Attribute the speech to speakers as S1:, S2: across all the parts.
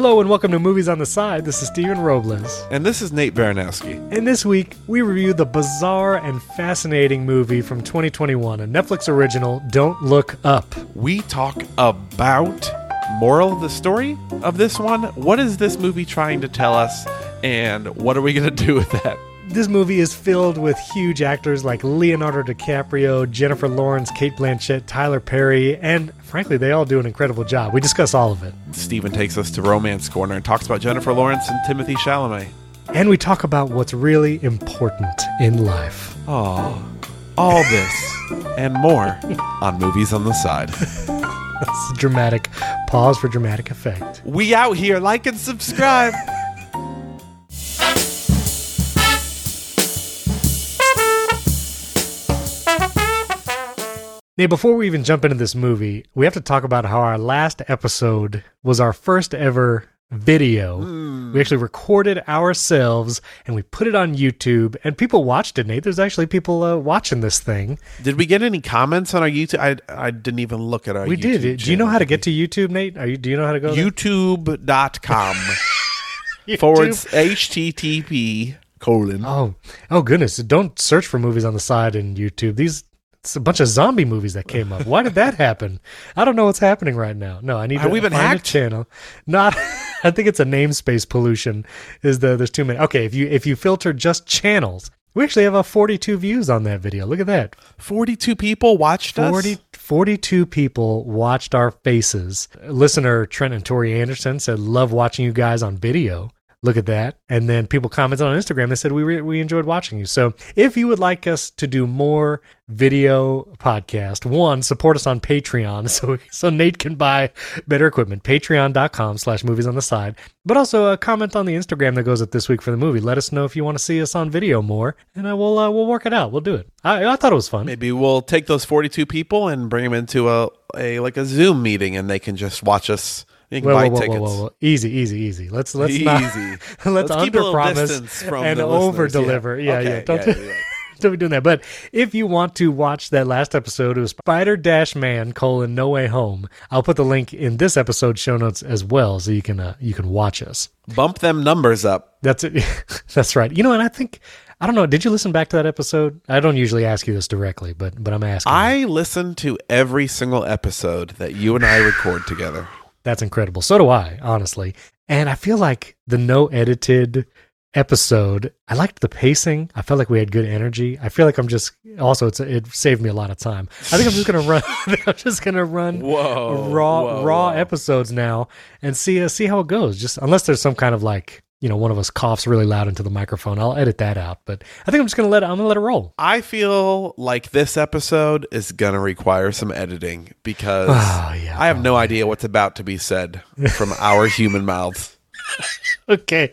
S1: Hello and welcome to Movies on the Side. This is Steven Robles.
S2: And this is Nate Baranowski.
S1: And this week, we review the bizarre and fascinating movie from 2021, a Netflix original, Don't Look Up.
S2: We talk about moral of the story of this one. What is this movie trying to tell us? And what are we going to do with that?
S1: This movie is filled with huge actors like Leonardo DiCaprio, Jennifer Lawrence, Cate Blanchett, Tyler Perry, and frankly, they all do an incredible job. We discuss all of it.
S2: Steven takes us to Romance Corner and talks about Jennifer Lawrence and Timothy Chalamet.
S1: And we talk about what's really important in life.
S2: Oh, all this and more on Movies on the Side.
S1: That's a dramatic pause for dramatic effect.
S2: We out here. Like and subscribe.
S1: Now, before we even jump into this movie, we have to talk about how our last episode was our first ever video.
S2: Hmm.
S1: We actually recorded ourselves and we put it on YouTube, and people watched it. Nate, there's actually people uh, watching this thing.
S2: Did we get any comments on our YouTube? I, I didn't even look at our YouTube
S1: We
S2: YouTube
S1: did. Do you know how to get to YouTube, Nate? Are you? Do you know how to go? there?
S2: YouTube.com
S1: YouTube?
S2: forward HTTP colon.
S1: Oh, oh goodness! Don't search for movies on the side in YouTube. These it's a bunch of zombie movies that came up. Why did that happen? I don't know what's happening right now. No, I need
S2: Have
S1: to
S2: we been
S1: find
S2: hacked?
S1: a channel. Not. I think it's a namespace pollution. Is the there's too many? Okay, if you if you filter just channels, we actually have a 42 views on that video. Look at that.
S2: 42 people watched us.
S1: 40, 42 people watched our faces. Listener Trent and Tori Anderson said, "Love watching you guys on video." Look at that. And then people commented on Instagram. They said we re- we enjoyed watching you. So if you would like us to do more video podcast, one support us on Patreon so so Nate can buy better equipment. Patreon.com slash movies on the side. But also a comment on the Instagram that goes up this week for the movie. Let us know if you want to see us on video more, and uh, we'll uh, we'll work it out. We'll do it. I, I thought it was fun.
S2: Maybe we'll take those 42 people and bring them into a, a like a Zoom meeting and they can just watch us. You can
S1: Whoa,
S2: buy
S1: whoa,
S2: tickets.
S1: whoa. Easy, easy, easy. Let's let's not let's,
S2: Let's
S1: under promise and
S2: listeners,
S1: over deliver. Yeah,
S2: yeah. Okay,
S1: Don't,
S2: yeah, yeah, yeah.
S1: don't be doing that. But if you want to watch that last episode, was Spider Dash Man colon No Way Home. I'll put the link in this episode show notes as well, so you can uh, you can watch us.
S2: Bump them numbers up.
S1: That's it. That's right. You know, and I think I don't know. Did you listen back to that episode? I don't usually ask you this directly, but but I'm asking. you.
S2: I listen to every single episode that you and I record together.
S1: That's incredible. So do I, honestly. And I feel like the no edited episode, I liked the pacing. I felt like we had good energy. I feel like I'm just also it's it saved me a lot of time. I think I'm just gonna run. I'm just gonna run
S2: Whoa,
S1: raw
S2: whoa,
S1: raw
S2: whoa.
S1: episodes now and see uh, see how it goes. Just unless there's some kind of like you know one of us coughs really loud into the microphone, I'll edit that out. But I think I'm just gonna let it, I'm gonna let it roll.
S2: I feel like this episode is going to require some editing because
S1: Oh, yeah,
S2: I have no idea what's about to be said from our human mouths.
S1: okay.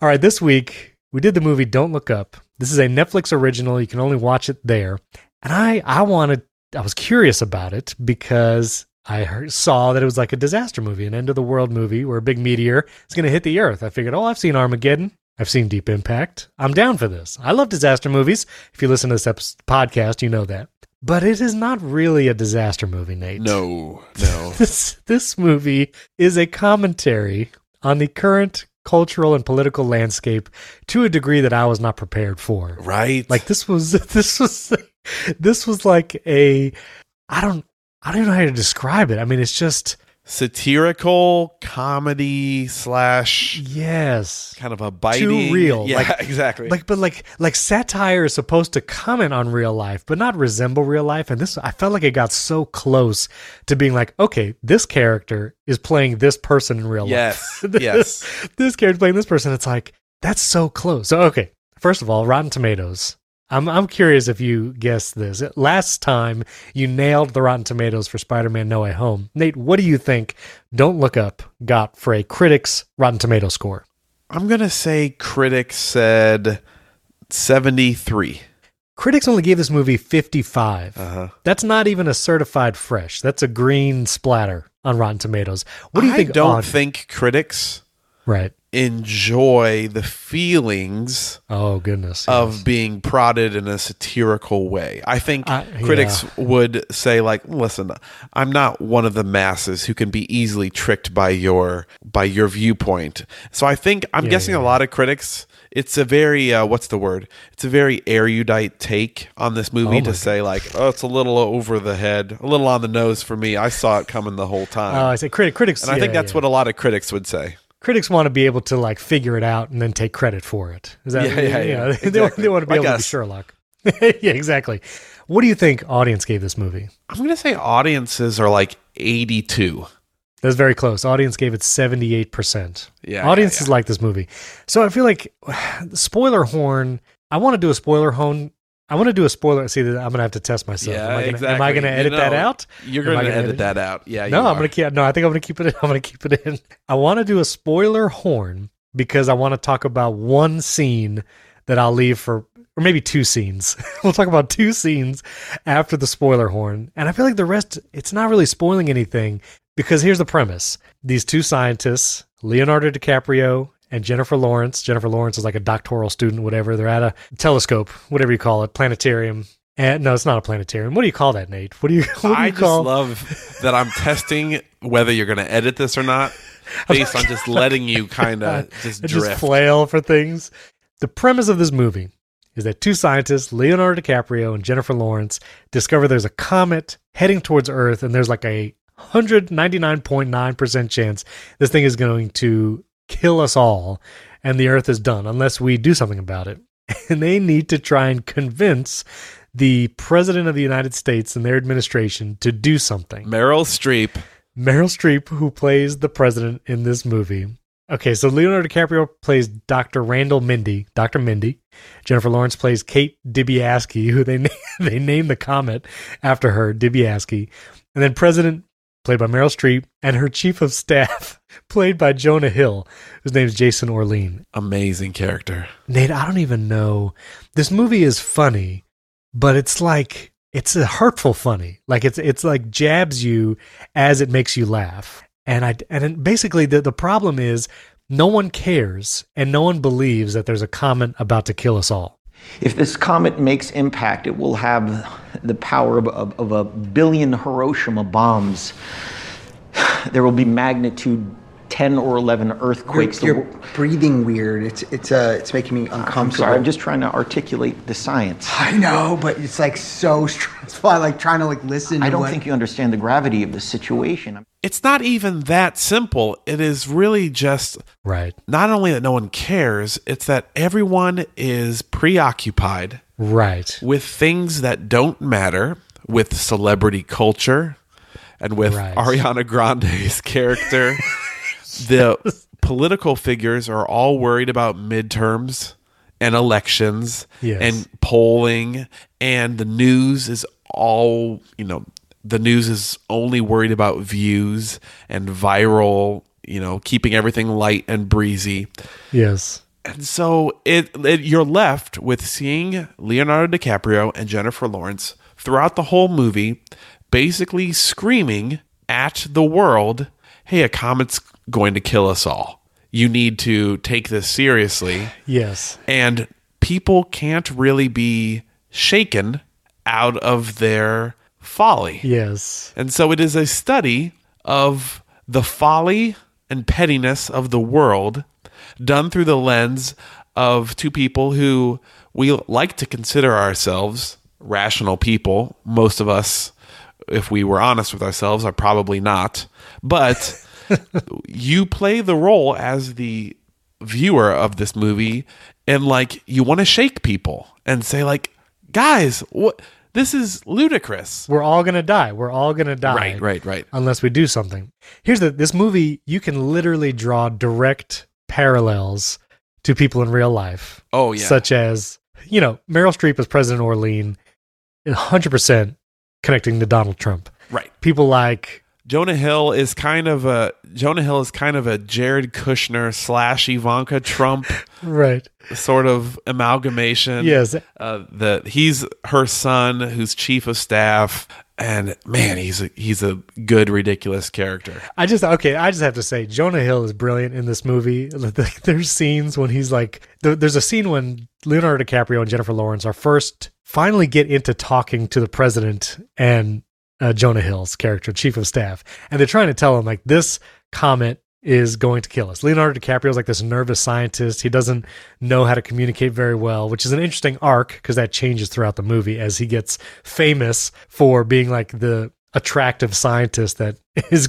S1: All right. This week we did the movie Don't Look Up. This is a Netflix original. You can only watch it there. And I, I wanted, I was curious about it because I heard, saw that it was like a disaster movie, an end of the world movie where a big meteor is going to hit the earth. I figured, oh, I've seen Armageddon. I've seen Deep Impact. I'm down for this. I love disaster movies. If you listen to this episode, podcast, you know that. But it is not really a disaster movie, Nate.
S2: No, no.
S1: this this movie is a commentary on the current cultural and political landscape to a degree that I was not prepared for.
S2: right?
S1: Like this was this was this was like a I don't I don't even know how to describe it. I mean, it's just
S2: satirical comedy slash
S1: yes.
S2: kind of a biting.
S1: Too real,
S2: Yeah,
S1: like-
S2: exactly.
S1: Like but like like satire is supposed to comment on real life but not resemble real life and this I felt like it got so close to being like okay this character is playing this person in real life
S2: yes,
S1: this,
S2: yes.
S1: this character playing this person. It's like that's so close. So okay, first of all, Rotten Tomatoes. I'm I'm curious if you guessed this. Last time you nailed the Rotten Tomatoes for Spider-Man No Way Home. Nate, what do you think? Don't look up got for a critics Rotten Tomato score.
S2: I'm gonna say critics said seventy three.
S1: Critics only gave this movie 55.
S2: Uh huh.
S1: That's not even a certified fresh. That's a green splatter on Rotten Tomatoes. What do you
S2: I
S1: think?
S2: don't
S1: on-
S2: think critics
S1: Right.
S2: Enjoy the feelings
S1: Oh goodness.
S2: of being prodded in a satirical way. I think
S1: I-
S2: critics
S1: yeah.
S2: would say like, "Listen, I'm not one of the masses who can be easily tricked by your by your viewpoint." So I think I'm
S1: Yeah,
S2: guessing
S1: yeah,
S2: a lot of critics it's a very uh, what's the word? It's a very erudite take on this movie
S1: Oh
S2: to say like, "Oh, it's a little over the head, a little on the nose for me. I saw it coming the whole time."
S1: Oh, I say crit- critics.
S2: and I think that's what a lot of critics would say.
S1: Critics want to be able to like figure it out and then take credit for it. Is that
S2: Yeah, yeah,
S1: you
S2: yeah.
S1: know, they,
S2: Exactly.
S1: they want to be
S2: Like
S1: able to be. Sherlock. yeah, exactly. What do you think audience gave this movie?
S2: I'm going to say audiences are like 82.
S1: That's very close. Audience gave it 78%.
S2: Yeah.
S1: Audiences like this movie. So I feel like spoiler horn, I want to do a spoiler horn. I want to do a spoiler. See, I'm going to have to test myself.
S2: Yeah,
S1: am I gonna,
S2: exactly.
S1: Going to
S2: You
S1: edit that out?
S2: You're
S1: Am I
S2: going to edit
S1: edit
S2: that out. Yeah.
S1: No, I'm going to keep. No, I think I'm going to keep it. In. I'm going to keep it in. I want to do a spoiler horn because I want to talk about one scene that I'll leave for, or maybe two scenes. we'll talk about two scenes after the spoiler horn, and I feel like the rest. It's not really spoiling anything because here's the premise: these two scientists, Leonardo DiCaprio. And Jennifer Lawrence. Jennifer Lawrence is like a doctoral student, whatever. They're at a telescope, whatever you call it, planetarium. And no, it's not a planetarium. What do you call that, Nate? What do you? What do
S2: I
S1: you
S2: just
S1: call?
S2: love that I'm testing whether you're going to edit this or not based on just letting you kind of just
S1: I just
S2: drift.
S1: flail for things. The premise of this movie is that two scientists, Leonardo DiCaprio and Jennifer Lawrence, discover there's a comet heading towards Earth, and there's like a 199.9% chance this thing is going to kill us all, and the Earth is done unless we do something about it. And they need to try and convince the President of the United States and their administration to do something.
S2: Meryl Streep.
S1: Meryl Streep, who plays the president in this movie. Okay, so Leonardo DiCaprio plays Dr. Randall Mindy, Dr. Mindy. Jennifer Lawrence plays Kate Dibiasky, who they they named the comet after her, Dibiasky. And then President, played by Meryl Streep, and her chief of staff, played by Jonah Hill, whose name is Jason Orlean.
S2: Amazing character.
S1: Nate, I don't even know. This movie is funny, but it's like it's a hurtful funny. Like it's it's like jabs you as it makes you laugh. And I and basically the the problem is no one cares and no one believes that there's a comet about to kill us all.
S3: If this comet makes impact, it will have the power of, of, of a billion Hiroshima bombs. There will be magnitude 10 or 11
S4: You're,
S3: earthquakes.
S4: You're breathing weird. It's it's uh it's making me
S3: I'm
S4: uncomfortable.
S3: sorry, I'm just trying to articulate the science.
S4: I know, but it's like so stressful. I like trying to like listen.
S3: I don't
S4: what-
S3: think you understand the gravity of the situation.
S2: It's not even that simple. It is really just
S1: Right.
S2: not only that no one cares, it's that everyone is preoccupied
S1: Right.
S2: with things that don't matter, with celebrity culture, and with
S1: Right.
S2: Ariana Grande's character. the political figures are all worried about midterms and elections
S1: Yes.
S2: and polling, and the news is all, you know, the news is only worried about views and viral, you know, keeping everything light and breezy.
S1: Yes.
S2: And so it, it you're left with seeing Leonardo DiCaprio and Jennifer Lawrence throughout the whole movie basically screaming at the world, "Hey, a comet's going to kill us all. You need to take this seriously."
S1: Yes.
S2: And people can't really be shaken out of their folly.
S1: Yes.
S2: And so it is a study of the folly and pettiness of the world done through the lens of two people who we like to consider ourselves rational people. Most of us, if we were honest with ourselves, are probably not. But you play the role as the viewer of this movie and like you want to shake people and say like guys what this is ludicrous
S1: We're all gonna die. We're all gonna die.
S2: Right, right, right.
S1: Unless we do something. Here's the this movie, you can literally draw direct parallels to people in real life.
S2: Oh, yeah.
S1: Such as, you know, Meryl Streep as President Orlean, 100% connecting to Donald Trump.
S2: Right.
S1: People like,
S2: Jonah Hill is kind of a Jonah Hill is kind of a Jared Kushner slash Ivanka Trump
S1: right.
S2: sort of amalgamation.
S1: Yes.
S2: uh, that he's her son, who's chief of staff, and man, he's a, he's a good ridiculous character.
S1: I just okay. I just have to say, Jonah Hill is brilliant in this movie. There's scenes when he's like, there's a scene when Leonardo DiCaprio and Jennifer Lawrence are first finally get into talking to the president and uh, Jonah Hill's character, chief of staff, and they're trying to tell him like this comment is going to kill us. Leonardo DiCaprio is like this nervous scientist. He doesn't know how to communicate very well, which is an interesting arc because that changes throughout the movie as he gets famous for being like the attractive scientist that is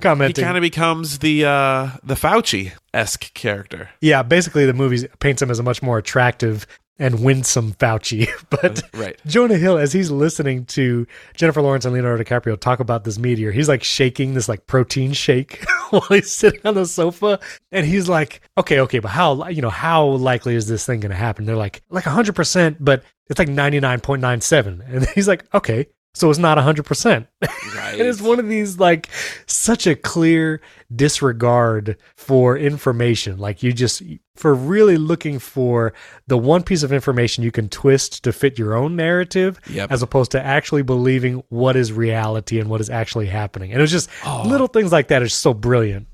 S1: commenting.
S2: He kind of becomes the uh, the Fauci esque character.
S1: yeah, basically the movie paints him as a much more attractive and winsome Fauci. But
S2: Right.
S1: Jonah Hill, as he's listening to Jennifer Lawrence and Leonardo DiCaprio talk about this meteor, he's like shaking this like protein shake while he's sitting on the sofa, and he's like, "Okay, okay, but how you know how likely is this thing going to happen?" They're like, "Like hundred percent, but it's like ninety nine point nine seven, and he's like, "Okay." So it's not 100%.
S2: Right.
S1: it is one of these, like, such a clear disregard for information. Like, you just, for really looking for the one piece of information you can twist to fit your own narrative,
S2: Yep.
S1: as opposed to actually believing what is reality and what is actually happening. And it was just oh. little things like that are so brilliant.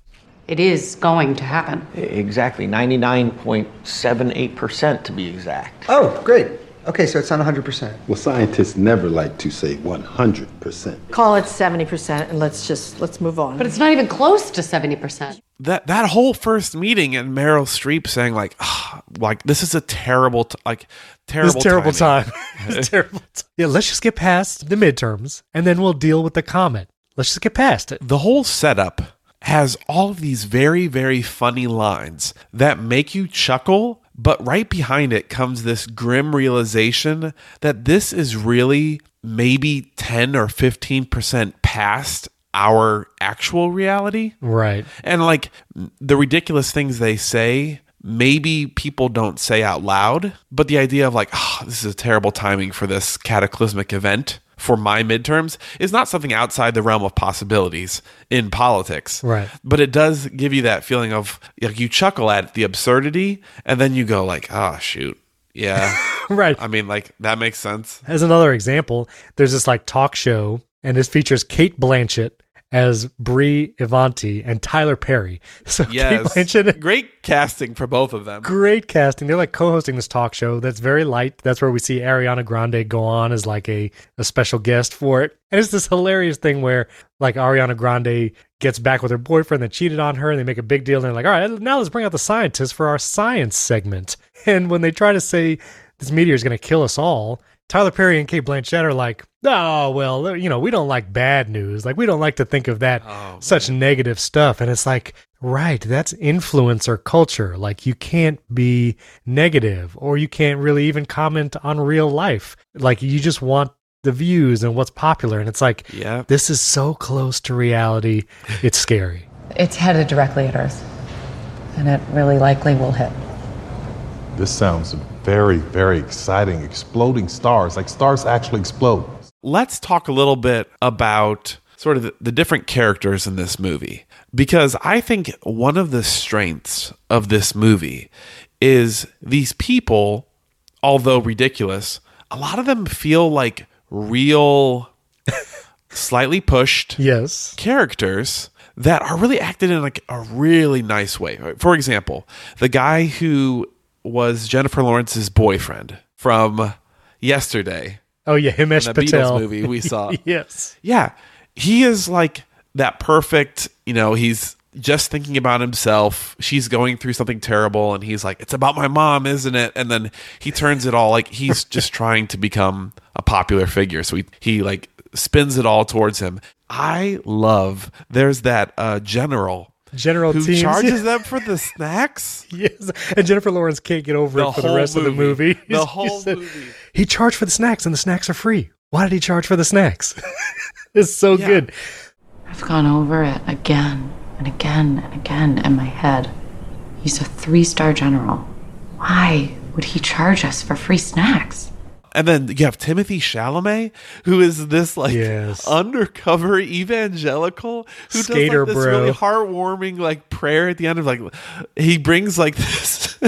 S5: It is going to happen.
S3: Exactly, 99.78% to be exact.
S4: Oh, great. Okay, so it's not 100%.
S6: Well, scientists never like to say 100%.
S7: Call it 70% and let's just, let's move on.
S5: But it's not even close to 70%.
S2: that that whole first meeting and Meryl Streep saying like, "Ah, like this is a terrible, t- like terrible,
S1: It's terrible
S2: timing."
S1: time. it's terrible time. Yeah, let's just get past the midterms and then we'll deal with the comment. Let's just get past it.
S2: the whole setup has all of these very very funny lines that make you chuckle but right behind it comes this grim realization that this is really maybe 10 or 15% past our actual reality
S1: Right.
S2: and like the ridiculous things they say maybe people don't say out loud but the idea of like oh, this is a terrible timing for this cataclysmic event for my midterms is not something outside the realm of possibilities in politics
S1: Right.
S2: but it does give you that feeling of like you chuckle at the absurdity and then you go like oh shoot yeah
S1: Right.
S2: i mean like that makes sense
S1: As another example, there's this like talk show, and this features Cate Blanchett as Brie Evantee and Tyler Perry. So
S2: yes
S1: Blanchett,
S2: great casting for both of them
S1: great casting. They're like co-hosting this talk show that's very light. That's where we see Ariana Grande go on as like a, a special guest for it. And it's this hilarious thing where like Ariana Grande gets back with her boyfriend that cheated on her and they make a big deal and they're like, all right, now let's bring out the scientists for our science segment. And when they try to say this meteor is going to kill us all, Tyler Perry and Cate Blanchett are like, oh, well, uh, you know, we don't like bad news. Like, we don't like to think of that oh, such negative stuff. And it's like, right, that's influencer culture. Like, you can't be negative or you can't really even comment on real life. Like, you just want the views and what's popular. And it's like,
S2: Yeah.
S1: this is so close to reality. It's scary.
S8: It's headed directly at Earth. And it really likely will hit.
S6: This sounds very, very exciting. Exploding stars, like stars actually explode.
S2: let's talk a little bit about sort of the, the different characters in this movie because I think one of the strengths of this movie is these people, although ridiculous, a lot of them feel like real, slightly pushed
S1: Yes.
S2: characters that are really acted in like a really nice way. For example, the guy who was Jennifer Lawrence's boyfriend from yesterday
S1: Oh, yeah. Himesh
S2: the
S1: Patel.
S2: Beatles movie we saw.
S1: yes.
S2: Yeah, he is like that perfect. You know, he's just thinking about himself. She's going through something terrible, and he's like, "It's about my mom, isn't it?" And then he turns it all like he's just trying to become a popular figure. So he he like spins it all towards him. I love. There's that uh, general
S1: General
S2: who
S1: Teams.
S2: charges them for the snacks.
S1: Yes, and Jennifer Lawrence can't get over
S2: The
S1: it for the
S2: whole
S1: rest of the
S2: movie.
S1: movie.
S2: The
S1: He
S2: whole
S1: said-
S2: movie.
S1: He charged for the snacks, and the snacks are free. Why did he charge for the snacks? it's so
S2: Yeah.
S1: good.
S5: I've gone over it again and again and again in my head. He's a three star general. Why would he charge us for free snacks?
S2: And then you have Timothy Chalamet, who is this like
S1: Yes.
S2: undercover evangelical who
S1: Skater
S2: does like this
S1: bro.
S2: really heartwarming like prayer at the end of like he brings like this.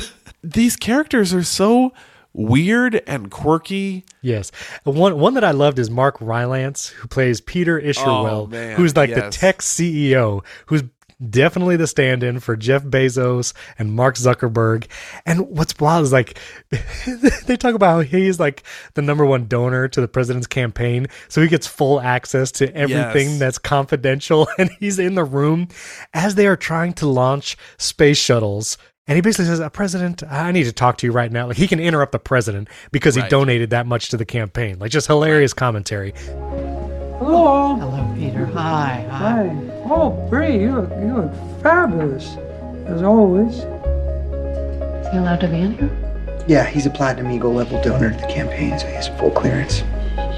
S2: These characters are so weird and quirky.
S1: Yes. One one that I loved is Mark Rylance, who plays Peter oh, Isherwell,
S2: Oh, man,
S1: who's like the tech CEO, who's definitely the stand-in for Jeff Bezos and Mark Zuckerberg. And what's wild is like they talk about how he's like the number one donor to the president's campaign, so he gets full access to everything
S2: Yes.
S1: that's confidential, and he's in the room as they are trying to launch space shuttles. And he basically says, uh, President, I need to talk to you right now. Like, he can interrupt the president because he donated that much to the campaign. Like, just hilarious commentary.
S9: Hello.
S8: Hello, Peter. Hi. Hi.
S9: Hi. Oh, Brie, you look, you look fabulous, as always.
S8: Is he allowed to be in here?
S4: Yeah, he's a Platinum Eagle level donor to the campaign, so he has full clearance.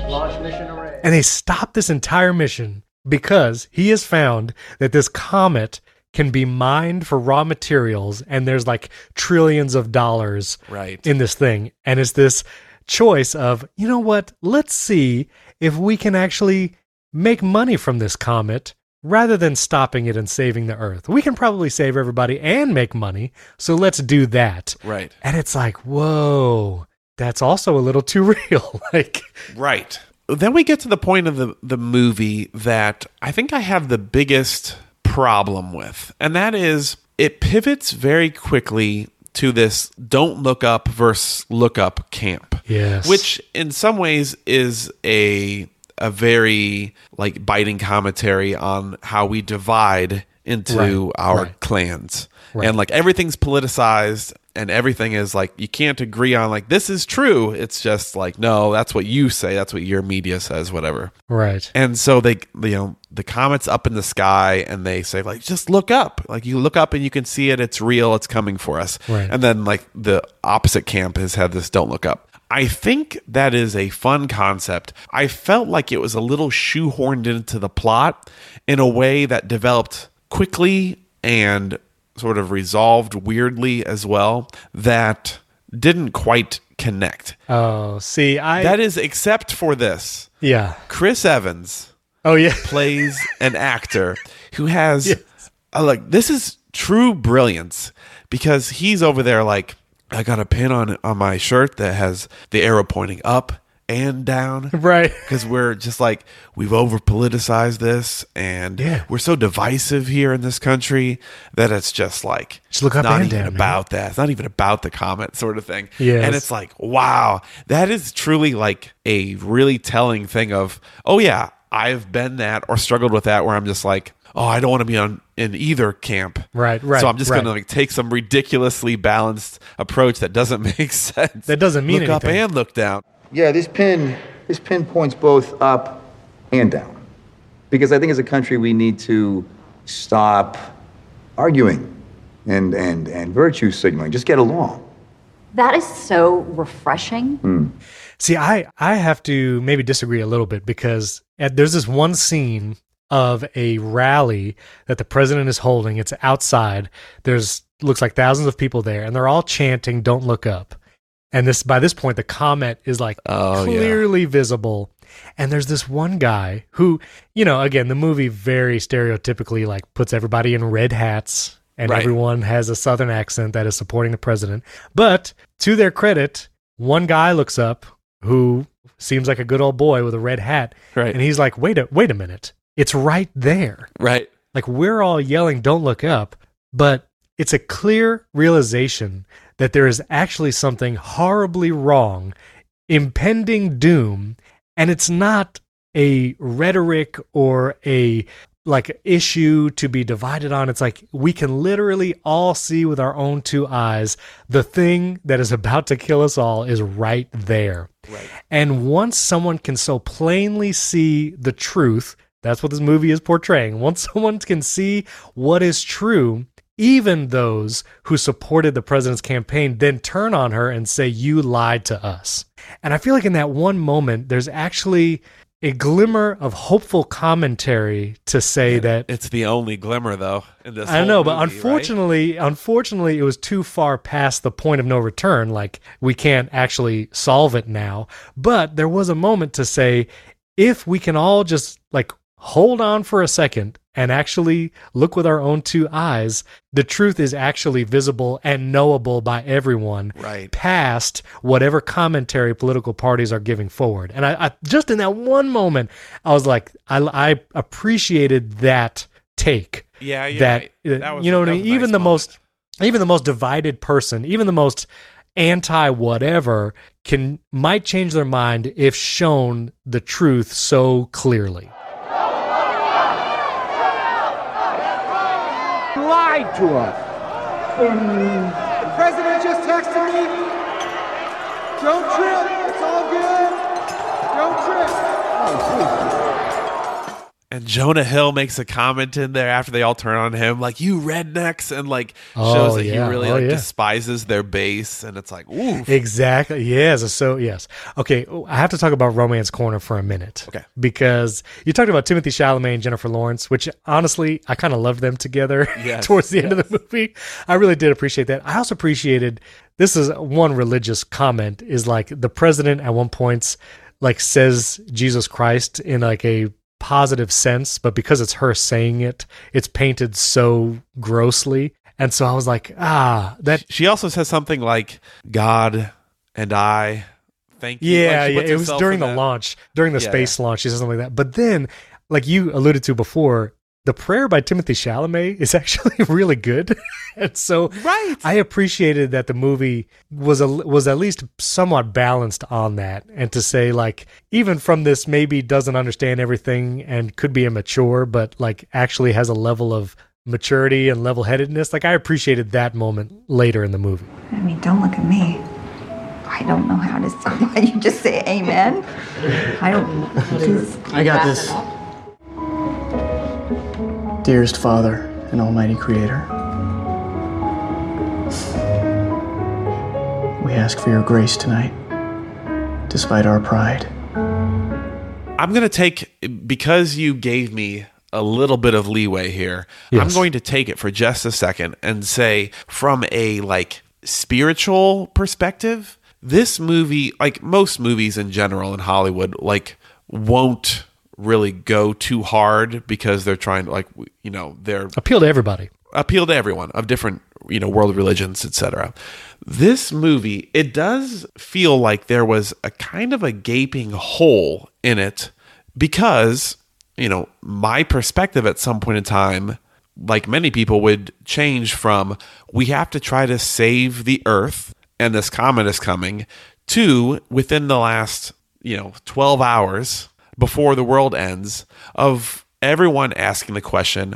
S4: Launch mission array.
S1: And they stop this entire mission because he has found that this comet can be mined for raw materials and there's like trillions of dollars
S2: Right.
S1: in this thing. And it's this choice of, you know what, let's see if we can actually make money from this comet rather than stopping it and saving the earth. We can probably save everybody and make money, so let's do that.
S2: Right.
S1: And it's like, whoa, that's also a little too real. like,
S2: Right. Then we get to the point of the, the movie that I think I have the biggest problem with, and that is it pivots very quickly to this don't look up versus look up camp.
S1: Yes.
S2: Which in some ways is a a very like biting commentary on how we divide into
S1: Right,
S2: our
S1: right.
S2: clans.
S1: Right.
S2: And like everything's politicized and everything is like you can't agree on like this is true. It's just like no, that's what you say, that's what your media says, whatever.
S1: right.
S2: And so they, you know, the comet's up in the sky, and they say like, just look up. Like you look up and you can see it. It's real. It's coming for us.
S1: Right.
S2: And then like the opposite camp has had this don't look up. I think that is a fun concept. I felt like it was a little shoehorned into the plot in a way that developed quickly and sort of resolved weirdly as well that didn't quite connect.
S1: Oh, see, I
S2: That is except for this.
S1: yeah.
S2: Chris Evans
S1: Oh yeah.
S2: plays an actor who has uh, like this is true brilliance because he's over there like I got a pin on on my shirt that has the arrow pointing up and down
S1: Right.
S2: because we're just like we've over politicized this and
S1: Yeah.
S2: we're so divisive here in this country that it's just like
S1: Just look up
S2: not
S1: and
S2: even
S1: down, man.
S2: about that it's not even about the comment sort of thing
S1: Yes.
S2: and it's like wow that is truly like a really telling thing of oh yeah i've been that or struggled with that where i'm just like oh i don't want to be on in either camp
S1: Right, right,
S2: so i'm just
S1: right.
S2: gonna like take some ridiculously balanced approach that doesn't make sense
S1: That doesn't mean
S2: look up and look down
S10: Yeah, this pin this pin points both up and down. Because I think as a country we need to stop arguing and and and virtue signaling. Just get along.
S11: That is so refreshing. Hmm.
S1: See, I I have to maybe disagree a little bit because at, there's this one scene of a rally that the president is holding. It's outside. There's looks like thousands of people there, and they're all chanting "Don't look up." And this by this point, the comet is like
S2: Oh, yeah.
S1: clearly visible. And there's this one guy who, you know, again, the movie very stereotypically like puts everybody in red hats and
S2: Right.
S1: everyone has a southern accent that is supporting the president. But to their credit, one guy looks up who seems like a good old boy with a red hat.
S2: Right.
S1: And he's like, wait a wait a minute. It's right there.
S2: right
S1: Like we're all yelling, don't look up, but it's a clear realization that there is actually something horribly wrong, impending doom, and it's not a rhetoric or a like issue to be divided on. It's like we can literally all see with our own two eyes the thing that is about to kill us all is right there. Right. And once someone can so plainly see the truth, that's what this movie is portraying. Once someone can see what is true, even those who supported the president's campaign then turn on her and say, You lied to us. And I feel like in that one moment, there's actually a glimmer of hopeful commentary to say that
S2: it's the only glimmer though in this
S1: I know, but
S2: movie, right?
S1: unfortunately, unfortunately, it was too far past the point of no return. Like we can't actually solve it now. But there was a moment to say, if we can all just like hold on for a second and actually look with our own two eyes, the truth is actually visible and knowable by everyone.
S2: Right.
S1: Past whatever commentary political parties are giving forward. And I, I just in that one moment, I was like, I, I appreciated that take.
S2: Yeah, you're
S1: that,
S2: right. That was-
S1: you know, what I mean?
S2: a
S1: even
S2: nice
S1: the
S2: moment.
S1: most, even the most divided person, even the most anti whatever can might change their mind if shown the truth so clearly.
S4: Lied to us. The president just texted me. Don't trip. It's all good. Don't trip. Oh,
S2: And Jonah Hill makes a comment in there after they all turn on him, like "you rednecks," and like
S1: Oh,
S2: shows that
S1: yeah.
S2: he really
S1: Oh,
S2: like
S1: yeah.
S2: despises their base, and it's like, ooh,
S1: Exactly. Yes. So yes. Okay. I have to talk about Romance Corner for a minute.
S2: Okay.
S1: Because you talked about Timothy Chalamet and Jennifer Lawrence, which honestly I kind of loved them together
S2: Yes,
S1: towards the end of the movie. I really did appreciate that. I also appreciated this is one religious comment is like the president at one point like says Jesus Christ in like a positive sense, but because it's her saying it, it's painted so grossly. And so I was like, ah, that
S2: She also says something like "God and I." Thank you.
S1: Yeah,
S2: Like,
S1: yeah. It was during the
S2: that-
S1: launch, during the
S2: Yeah,
S1: space launch. She said something like that. But then, like you alluded to before, the prayer by Timothy Chalamet is actually really good, and so
S2: right.
S1: I appreciated that the movie was a, was at least somewhat balanced on that, and to say like even from this maybe doesn't understand everything and could be immature, but like actually has a level of maturity and level headedness. Like I appreciated that moment later in the movie.
S12: I mean, don't look at me. I don't know how to say. Why you just say amen? I don't. Just,
S13: I got this. Dearest Father and Almighty Creator, we ask for your grace tonight, despite our pride.
S2: I'm going to take because you gave me a little bit of leeway here. I'm going to take it for just a second and say from a like spiritual perspective, this movie, like most movies in general in Hollywood, like won't really go too hard because they're trying to like you know, they're
S1: Appeal to everybody.
S2: appeal to everyone of different you know world religions etc this movie it does feel like there was a kind of a gaping hole in it because you know my perspective at some point in time like many people would change from we have to try to save the earth and this comet is coming to within the last you know 12 hours before the world ends of everyone asking the question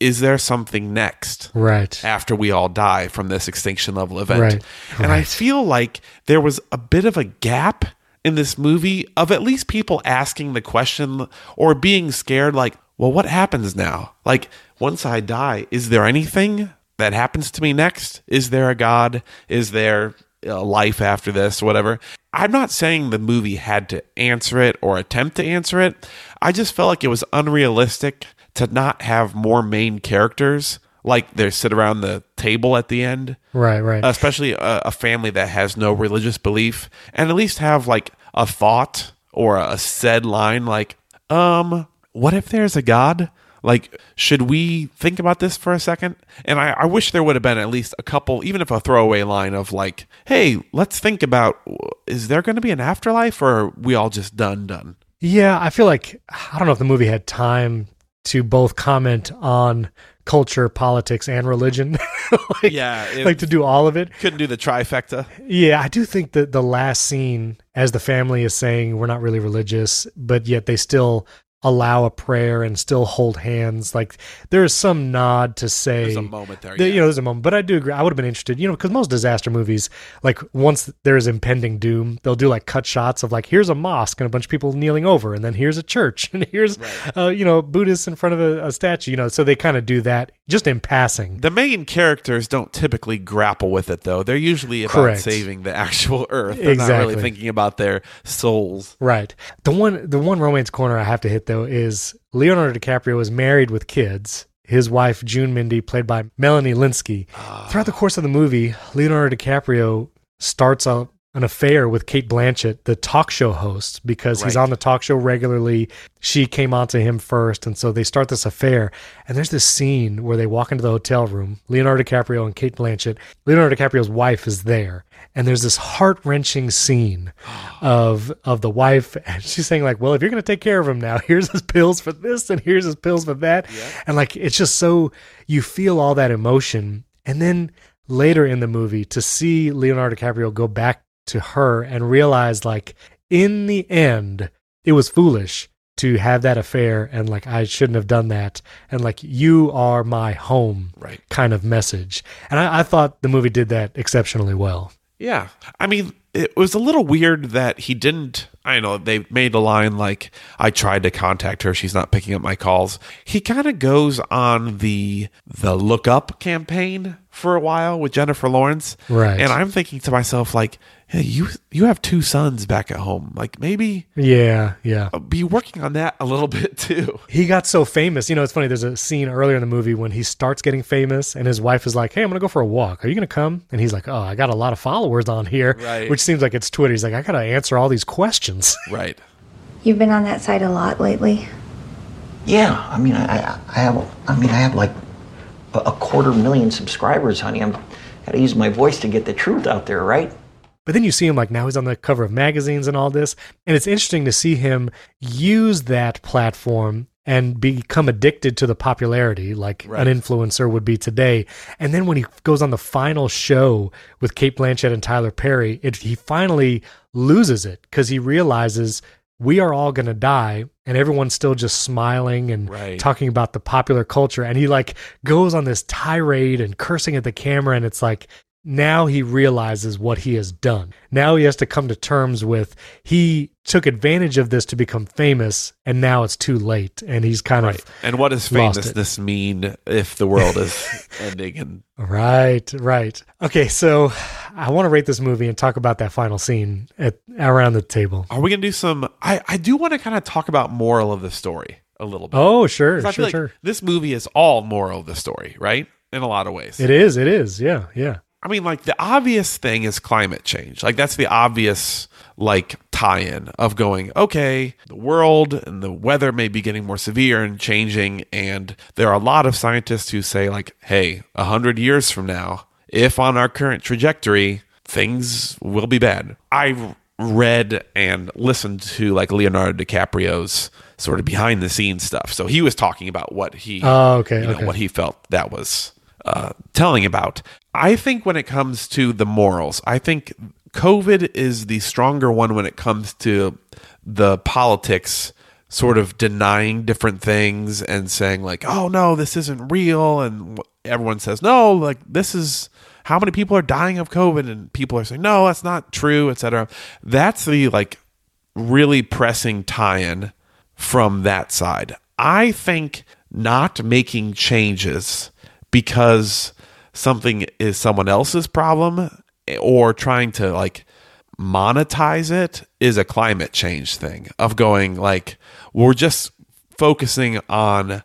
S2: is there something next
S1: Right.
S2: after we all die from this extinction level event?
S1: Right,
S2: and i feel like there was a bit of a gap in this movie of at least people asking the question or being scared like well what happens now? Like once i die is there anything that happens to me next? Is there a god? Is there life after this whatever. I'm not saying the movie had to answer it or attempt to answer it. I just felt like it was unrealistic to not have more main characters like they sit around the table at the end.
S1: Right, right.
S2: especially a, a family that has no religious belief and at least have like a thought or a said line like um what if there's a god like should we think about this for a second and i, I wish there would have been at least a couple even if a throwaway line of like hey let's think about is there going to be an afterlife or are we all just done done
S1: Yeah, I feel like I don't know if the movie had time to both comment on culture, politics, and religion. like,
S2: Yeah,
S1: like to do all of it.
S2: couldn't do the trifecta
S1: Yeah, I do think that the last scene, as the family is saying, we're not really religious, but yet they still allow a prayer and still hold hands. Like there is some nod to say
S2: There's a moment there,
S1: that,
S2: yeah.
S1: You know, there's a moment, but I do agree. I would have been interested, you know, because most disaster movies, like once there is impending doom, they'll do like cut shots of like here's a mosque and a bunch of people kneeling over, and then here's a church, and here's uh, you know Buddhists in front of a, a statue. You know, so they kind of do that just in passing.
S2: The main characters don't typically grapple with it, though. They're usually about
S1: Correct.
S2: saving the actual Earth. They're not really thinking about their souls.
S1: Right. The one the one romance corner I have to hit though is Leonardo DiCaprio is married with kids. His wife June Mindy, played by Melanie Lynskey. Ah. Throughout the course of the movie, Leonardo DiCaprio starts a an affair with Cate Blanchett, the talk show host, because he's on the talk show regularly. She came on to him first, and so they start this affair. And there's this scene where they walk into the hotel room, Leonardo DiCaprio and Cate Blanchett. Leonardo DiCaprio's wife is there, and there's this heart wrenching scene of of the wife, and she's saying like, "Well, if you're going to take care of him now, here's his pills for this, and here's his pills for that," and like it's just so you feel all that emotion, and then later in the movie to see Leonardo DiCaprio go back to her and realized like in the end it was foolish to have that affair and like I shouldn't have done that and like you are my home
S2: Right.
S1: kind of message and I, I thought the movie did that exceptionally well
S2: Yeah. I mean, it was a little weird that he didn't. I know they made a line like, I tried to contact her. She's not picking up my calls. He kind of goes on the the look up campaign for a while with Jennifer Lawrence.
S1: Right.
S2: And I'm thinking to myself, like, hey, you you have two sons back at home. Like maybe
S1: yeah yeah
S2: be working on that a little bit too.
S1: he got so famous you know it's funny there's a scene earlier in the movie when he starts getting famous and his wife is like hey i'm gonna go for a walk are you gonna come and he's like oh i got a lot of followers on here
S2: Right.
S1: which seems like it's twitter he's like i gotta answer all these questions
S2: Right.
S12: You've been on that side a lot lately.
S3: Yeah, I mean, I, I- I have, I mean, I have like a, a quarter million subscribers, honey. I'm gotta use my voice to get the truth out there, right?
S1: But then you see him like now he's on the cover of magazines and all this. And it's interesting to see him use that platform and become addicted to the popularity like
S2: Right.
S1: an influencer would be today. And then when he goes on the final show with Cate Blanchett and Tyler Perry, it, he finally loses it because he realizes we are all going to die and everyone's still just smiling and
S2: Right.
S1: talking about the popular culture and he like goes on this tirade and cursing at the camera and it's like now he realizes what he has done. Now he has to come to terms with he took advantage of this to become famous and now it's too late and he's kind
S2: Right.
S1: of
S2: And what does famousness mean if the world is ending and
S1: Right, right. Okay, so I want to rate this movie and talk about that final scene at around the table.
S2: Are we gonna do some? I I do want to kind of talk about moral of the story a little bit.
S1: Oh, sure, sure,
S2: like
S1: sure.
S2: This movie is all moral of the story, right? In a lot of ways.
S1: It is, it is. Yeah, yeah.
S2: I mean, like the obvious thing is climate change. Like that's the obvious like tie-in of going, okay, the world and the weather may be getting more severe and changing, and there are a lot of scientists who say, like, hey, a hundred years from now, if on our current trajectory, things will be bad. I read and listened to like Leonardo DiCaprio's sort of behind the scenes stuff. So he was talking about what he
S1: Oh, okay,
S2: you know,
S1: okay.
S2: what he felt that was uh, telling about. I think when it comes to the morals, I think COVID is the stronger one when it comes to the politics sort of denying different things and saying like, "Oh no, this isn't real," and everyone says, "No, like this is." How many people are dying of COVID? And people are saying, no, that's not true, etc. That's the like really pressing tie-in from that side. I think not making changes because something is someone else's problem eh, or trying to like monetize it is a climate change thing of going like we're just focusing on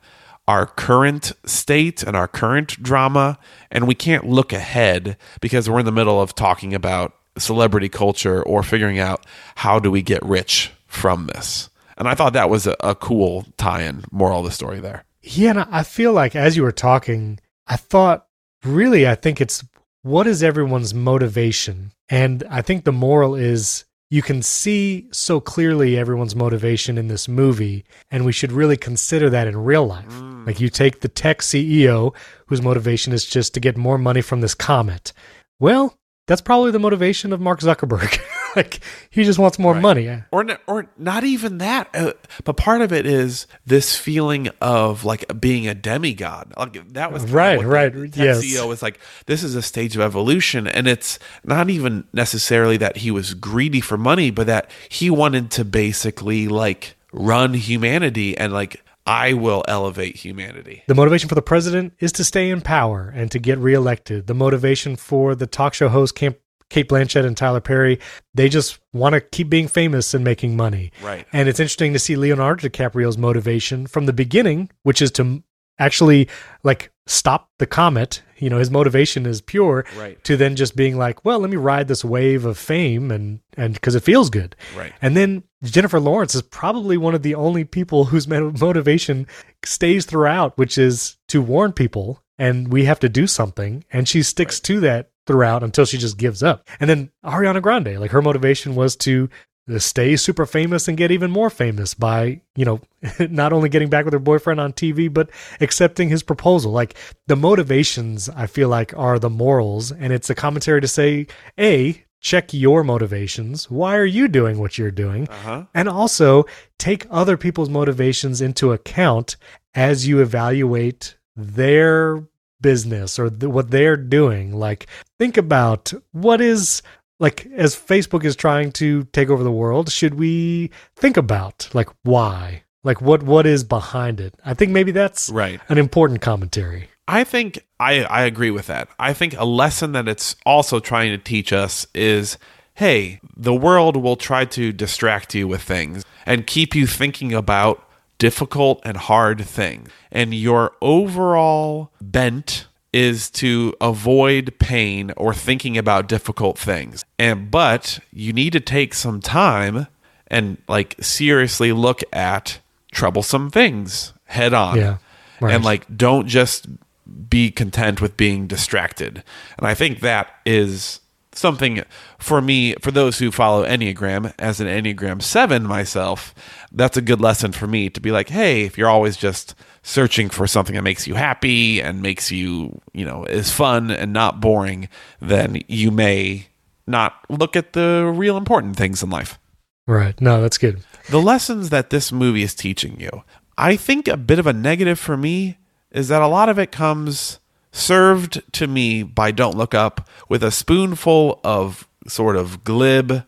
S2: our current state and our current drama and we can't look ahead because we're in the middle of talking about celebrity culture or figuring out how do we get rich from this. And i thought that was a, a cool tie-in moral of the story there.
S1: Yeah, and I feel like as you were talking, I thought really I think it's what is everyone's motivation? And I think the moral is you can see so clearly everyone's motivation in this movie, and we should really consider that in real life. Mm. Like you take the tech CEO whose motivation is just to get more money from this comet. Well, that's probably the motivation of Mark Zuckerberg. like he just wants more money.
S2: or or not even that. Uh, but part of it is this feeling of like being a demigod. Like that was
S1: Right,
S2: what the
S1: right, yes.
S2: CEO was like this is a stage of evolution. And it's not even necessarily that he was greedy for money but that he wanted to basically like run humanity and like I will elevate humanity.
S1: The motivation for the president is to stay in power and to get reelected. The motivation for the talk show host Camp Cate Blanchett and Tyler Perry, they just want to keep being famous and making money.
S2: Right.
S1: And it's interesting to see Leonardo DiCaprio's motivation from the beginning, which is to actually like stop the comet. You know, his motivation is pure
S2: Right.
S1: to then just being like, well, let me ride this wave of fame and and because it feels good.
S2: Right.
S1: And then Jennifer Lawrence is probably one of the only people whose motivation stays throughout, which is to warn people and we have to do something. And she sticks to that throughout until she just gives up. And then Ariana Grande, like her motivation was to stay super famous and get even more famous by, you know, not only getting back with her boyfriend on TV, but accepting his proposal. Like the motivations, I feel like, are the morals. And it's a commentary to say, A, check your motivations. Why are you doing what you're doing?
S2: Uh-huh.
S1: And also take other people's motivations into account as you evaluate their business or th- what they're doing. Like, think about what is like as Facebook is trying to take over the world, should we think about like why? Like what what is behind it? I think maybe that's
S2: Right.
S1: an important commentary.
S2: I think I, I agree with that. I think a lesson that it's also trying to teach us is hey, the world will try to distract you with things and keep you thinking about difficult and hard things. And your overall bent is to avoid pain or thinking about difficult things. And but you need to take some time and like seriously look at troublesome things head on.
S1: Yeah, right.
S2: And like don't just be content with being distracted. And I think that is something for me, for those who follow Enneagram, as an Enneagram 7 myself, that's a good lesson for me to be like, hey, if you're always just searching for something that makes you happy and makes you, you know, is fun and not boring, then you may not look at the real important things in life.
S1: Right. No, that's good.
S2: The lessons that this movie is teaching you, I think a bit of a negative for me is that a lot of it comes served to me by Don't Look Up with a spoonful of sort of glib,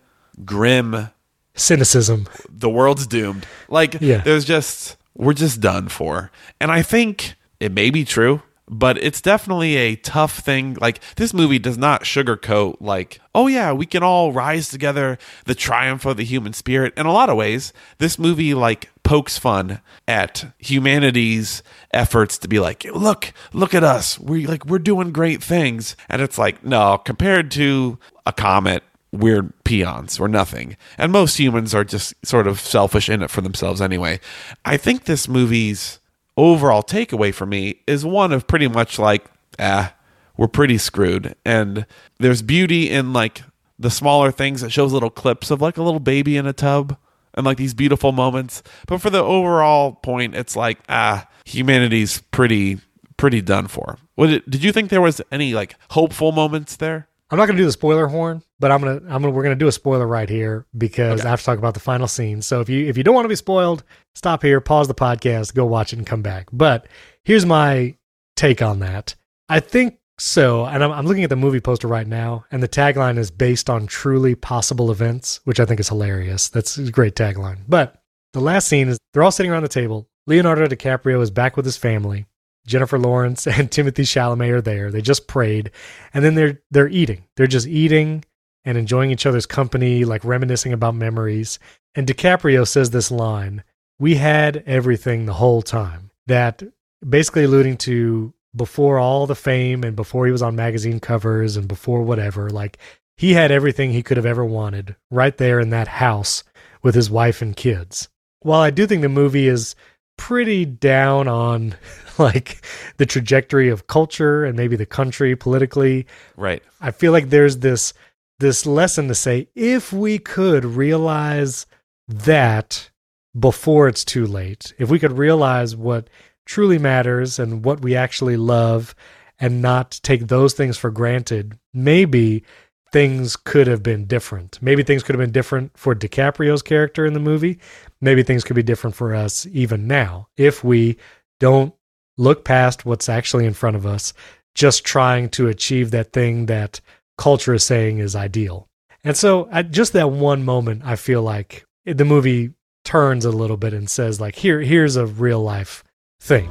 S2: grim
S1: Cynicism.
S2: the world's doomed. Like
S1: Yeah.
S2: there's just we're just done for. And I think it may be true, but it's definitely a tough thing. Like this movie does not sugarcoat like, oh yeah, we can all rise together, the triumph of the human spirit. In a lot of ways, this movie like pokes fun at humanity's efforts to be like, look, look at us. We like we're doing great things. And it's like, no, compared to a comet we're peons. We're nothing. And most humans are just sort of selfish in it for themselves anyway. I think this movie's overall takeaway for me is one of pretty much like, ah, we're pretty screwed. And there's beauty in like the smaller things that shows little clips of like a little baby in a tub and like these beautiful moments. But for the overall point, it's like, ah, humanity's pretty pretty done for. What did, did you think there was any like hopeful moments there?
S1: I'm not going to do the spoiler horn, but I'm gonna I'm gonna we're gonna do a spoiler right here because I have to talk about the final scene. So if you if you don't want to be spoiled, stop here, pause the podcast, go watch it, and come back. But here's my take on that. I think so, and I'm, I'm looking at the movie poster right now, and the tagline is based on truly possible events, which I think is hilarious. That's a great tagline. But the last scene is they're all sitting around the table. Leonardo DiCaprio is back with his family. Jennifer Lawrence and Timothée Chalamet are there. They just prayed, and then they're they're eating. They're just eating and enjoying each other's company, like reminiscing about memories. And DiCaprio says this line: "We had everything the whole time." That basically alluding to before all the fame and before he was on magazine covers and before whatever, like he had everything he could have ever wanted right there in that house with his wife and kids. While I do think the movie is pretty down on like the trajectory of culture and maybe the country politically.
S2: Right.
S1: I feel like there's this this lesson to say if we could realize that before it's too late, if we could realize what truly matters and what we actually love and not take those things for granted, maybe things could have been different. Maybe things could have been different for DiCaprio's character in the movie. Maybe things could be different for us even now if we don't look past what's actually in front of us, just trying to achieve that thing that culture is saying is ideal. And so, at just that one moment, I feel like the movie turns a little bit and says, like, here, here's a real life thing.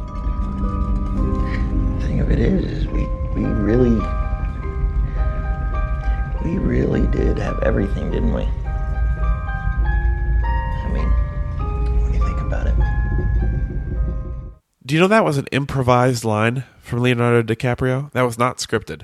S3: The thing of it is, is we, we really, we really did have everything, didn't we? I mean, when you think about it.
S2: Do you know that was an improvised line from Leonardo DiCaprio. That was not scripted.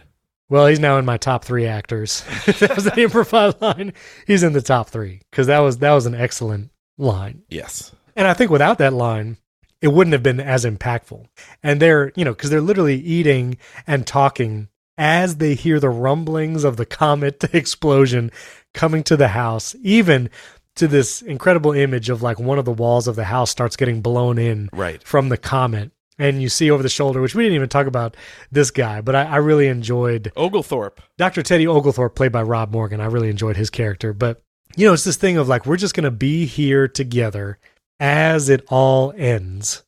S1: Well, he's now in my top three actors. that was an improvised line. He's in the top three because that was that was an excellent line.
S2: Yes.
S1: And I think without that line, it wouldn't have been as impactful. And they're, you know, because they're literally eating and talking as they hear the rumblings of the comet explosion coming to the house, even to this incredible image of like one of the walls of the house starts getting blown in
S2: Right.
S1: from the comet. And you see over the shoulder, which we didn't even talk about this guy, but I, I really enjoyed
S2: Oglethorpe.
S1: Dr. Teddy Oglethorpe, played by Rob Morgan. I really enjoyed his character. But, you know, it's this thing of like, we're just going to be here together as it all ends.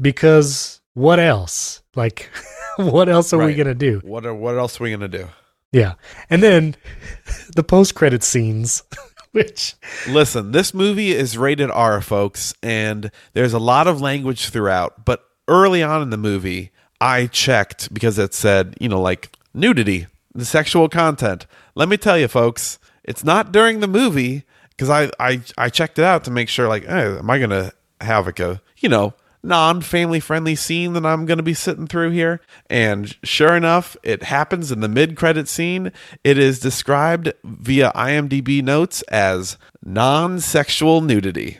S1: Because what else? Like, what else are we going to do?
S2: What are, what else are we gonna do?
S1: Yeah. And then the post credit scenes, which,
S2: Listen, this movie is rated R, folks, and there's a lot of language throughout. But early on in the movie, I checked because it said, you know, like nudity, the sexual content. Let me tell you, folks, it's not during the movie because I, I I checked it out to make sure, like, eh, am I gonna have like a you know non-family friendly scene that I'm going to be sitting through here. And sure enough it happens in the mid-credit scene. It is described via IMDb notes as non-sexual nudity.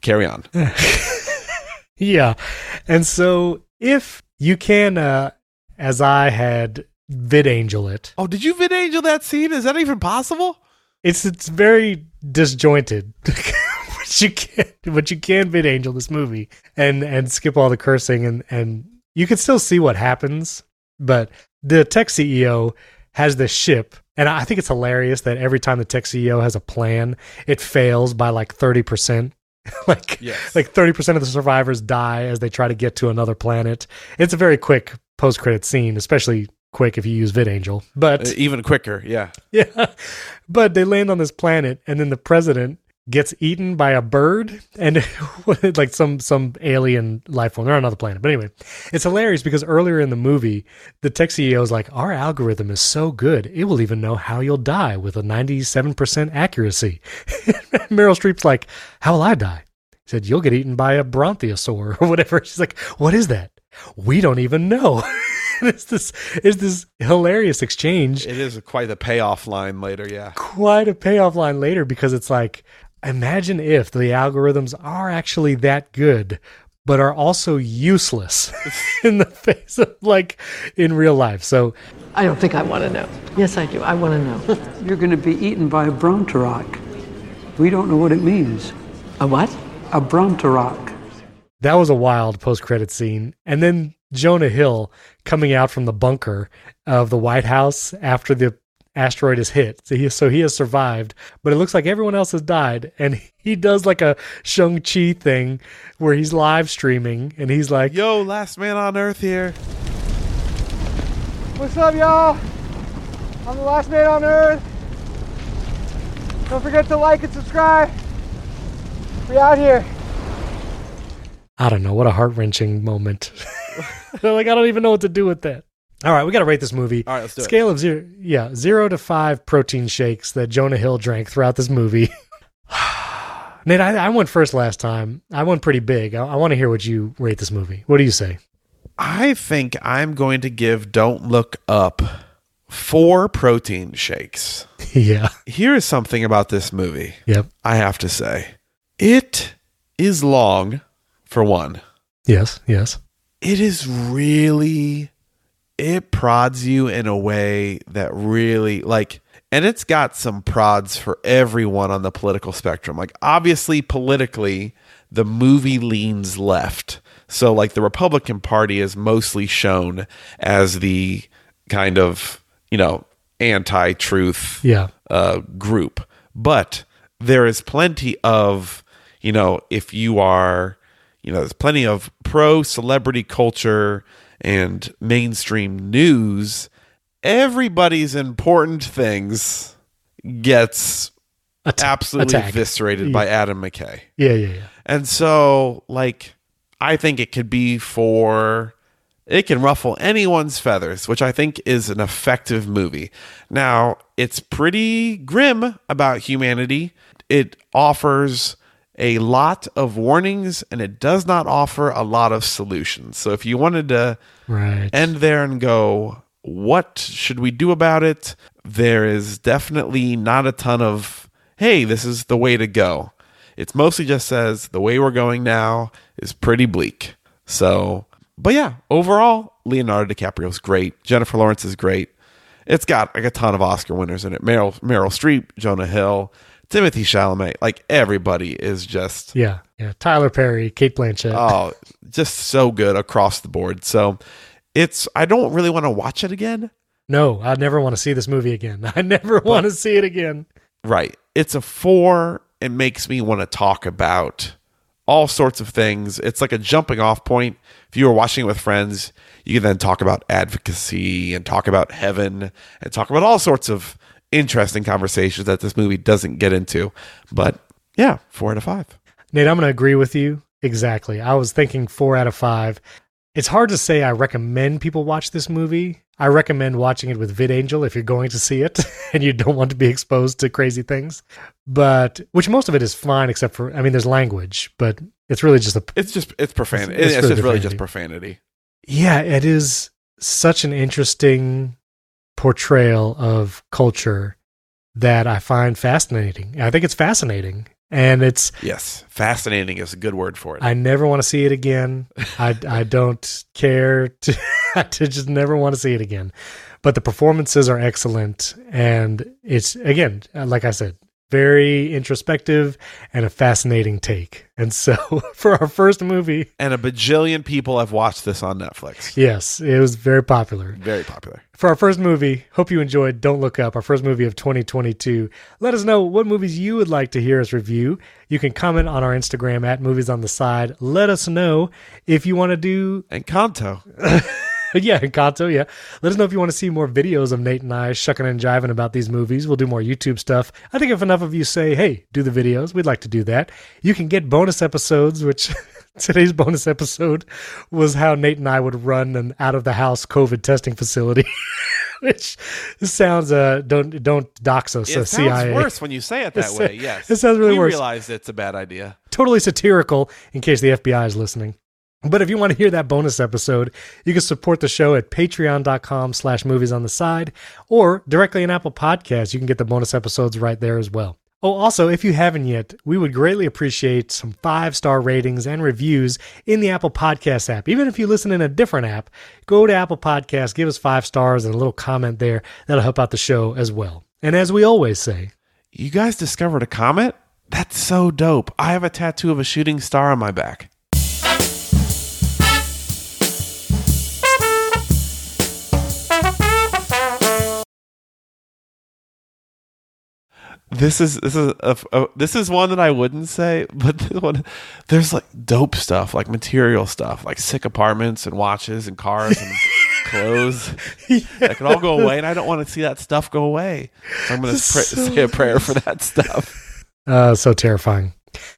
S2: Carry on.
S1: Yeah. And so if you can, uh, as I had VidAngel it,
S2: oh did you VidAngel that scene? Is that even possible?
S1: It's it's very disjointed. but you can but you can VidAngel this movie and and skip all the cursing and and you can still see what happens. But the tech CEO has this ship, and I think it's hilarious that every time the tech CEO has a plan, it fails by like thirty percent. like
S2: Yes.
S1: like thirty percent of the survivors die as they try to get to another planet. It's a very quick post credit scene, especially quick if you use VidAngel. But
S2: Uh, even quicker yeah
S1: yeah. But they land on this planet and then the president gets eaten by a bird and like some some alien life form. They're on another planet. But anyway, it's hilarious because earlier in the movie, the tech CEO is like, Our algorithm is so good, it will even know how you'll die with a 97% accuracy. Meryl Streep's like, How will I die? He said, You'll get eaten by a bronthiosaur or whatever. She's like, What is that? We don't even know. it's this it's this hilarious exchange
S2: it is quite a payoff line later yeah
S1: quite a payoff line later because it's like imagine if the algorithms are actually that good but are also useless in the face of like in real life so
S7: I don't think I want to know. Yes, I do. I want to know.
S9: You're going to be eaten by a Bronteroc. We don't know what it means.
S7: A what?
S9: A Bronteroc.
S1: that was a wild post-credit scene and then jonah hill coming out from the bunker of the white house after the asteroid is hit so he, so he has survived but it looks like everyone else has died and he does like a shang-chi thing where he's live streaming and he's like
S2: yo last man on earth here
S4: What's up, y'all? I'm the last man on earth. Don't forget to like and subscribe. We out here.
S1: I don't know what a heart wrenching moment. like I don't even know what to do with that. All right, we got to rate this movie.
S2: All right, let's do it.
S1: Scale of zero, yeah, zero to five protein shakes that Jonah Hill drank throughout this movie. Nate, I, I went first last time. I went pretty big. I, I want to hear what you rate this movie. What do you say?
S2: I think I'm going to give Don't Look Up four protein shakes.
S1: yeah.
S2: Here is something about this movie.
S1: Yep.
S2: I have to say. It is long, for one.
S1: Yes. Yes.
S2: It is really, it prods you in a way that really, like, and it's got some prods for everyone on the political spectrum. Like, obviously, politically, the movie leans left. So, like, the Republican Party is mostly shown as the kind of, you know, anti truth
S1: Yeah.
S2: uh, group. But there is plenty of, you know, if you are, you know, there's plenty of pro celebrity culture and mainstream news. Everybody's important things gets absolutely
S1: attack.
S2: eviscerated by Adam McKay.
S1: Yeah. Yeah. Yeah.
S2: And so, like, I think it could be for it can ruffle anyone's feathers, which I think is an effective movie. Now, it's pretty grim about humanity. It offers a lot of warnings and it does not offer a lot of solutions. So if you wanted to
S1: Right.
S2: end there and go, what should we do about it? There is definitely not a ton of, hey, this is the way to go. It's mostly just says the way we're going now is pretty bleak. So, but yeah, overall, Leonardo DiCaprio's great. Jennifer Lawrence is great. It's got like a ton of Oscar winners in it. Meryl Meryl Streep, Jonah Hill, Timothée Chalamet. Like everybody is just
S1: Yeah. Yeah. Tyler Perry, Cate Blanchett.
S2: oh, just so good across the board. So it's I don't really want to watch it again.
S1: No, I never want to see this movie again. I never want to see it again.
S2: Right. It's a four. It makes me want to talk about all sorts of things. It's like a jumping off point. If you were watching it with friends, you can then talk about advocacy and talk about heaven and talk about all sorts of interesting conversations that this movie doesn't get into. But yeah, four out of five.
S1: Nate, I'm going to agree with you. Exactly. I was thinking four out of five. It's hard to say I recommend people watch this movie. I recommend watching it with VidAngel if you're going to see it and you don't want to be exposed to crazy things. But which most of it is fine, except for I mean, there's language, but it's really just a.
S2: It's just it's profanity.
S1: It's-
S2: It's,
S1: it's
S2: just
S1: really
S2: really just profanity.
S1: Yeah, it is such an interesting portrayal of culture that I find fascinating. I think it's fascinating, and it's
S2: Yes, fascinating is a good word for it.
S1: I never want to see it again. I I don't care to to just never want to see it again. But the performances are excellent and it's again, like I said, very introspective and a fascinating take. And so for our first movie,
S2: and a bajillion people have watched this on Netflix.
S1: yes, it was very popular.
S2: Very popular.
S1: For our first movie, hope you enjoyed Don't Look Up, our first movie of 2022. Let us know what movies you would like to hear us review. You can comment on our Instagram at Movies on the Side. Let us know if you want to do.
S2: Encanto.
S1: yeah, Encanto, yeah. Let us know if you want to see more videos of Nate and I shucking and jiving about these movies. We'll do more YouTube stuff. I think if enough of you say, hey, do the videos, we'd like to do that. You can get bonus episodes, which today's bonus episode was how Nate and I would run an out of the house COVID testing facility. which sounds uh don't don't dox us
S2: It
S1: uh,
S2: sounds
S1: CIA.
S2: worse when you say it that way. Yes,
S1: it sounds really
S2: we
S1: worse.
S2: realize it's a bad idea.
S1: totally satirical in case the FBI is listening. But if you want to hear that bonus episode, you can support the show at patreon.com slash movies on the side or directly in Apple Podcasts. You can get the bonus episodes right there as well. Oh, also, if you haven't yet, we would greatly appreciate some five star ratings and reviews in the Apple Podcast app. Even if you listen in a different app, go to Apple Podcasts, give us five stars and a little comment there. That'll help out the show as well. And as we always say,
S2: You guys discovered a comet? That's so dope. I have a tattoo of a shooting star on my back. This is this is a, a- this is one that I wouldn't say, but this one, there's like dope stuff, like material stuff, like sick apartments and watches and cars and clothes that can all go away, and I don't want to see that stuff go away. So I'm going to
S1: So
S2: say a prayer for that stuff.
S1: uh, so terrifying.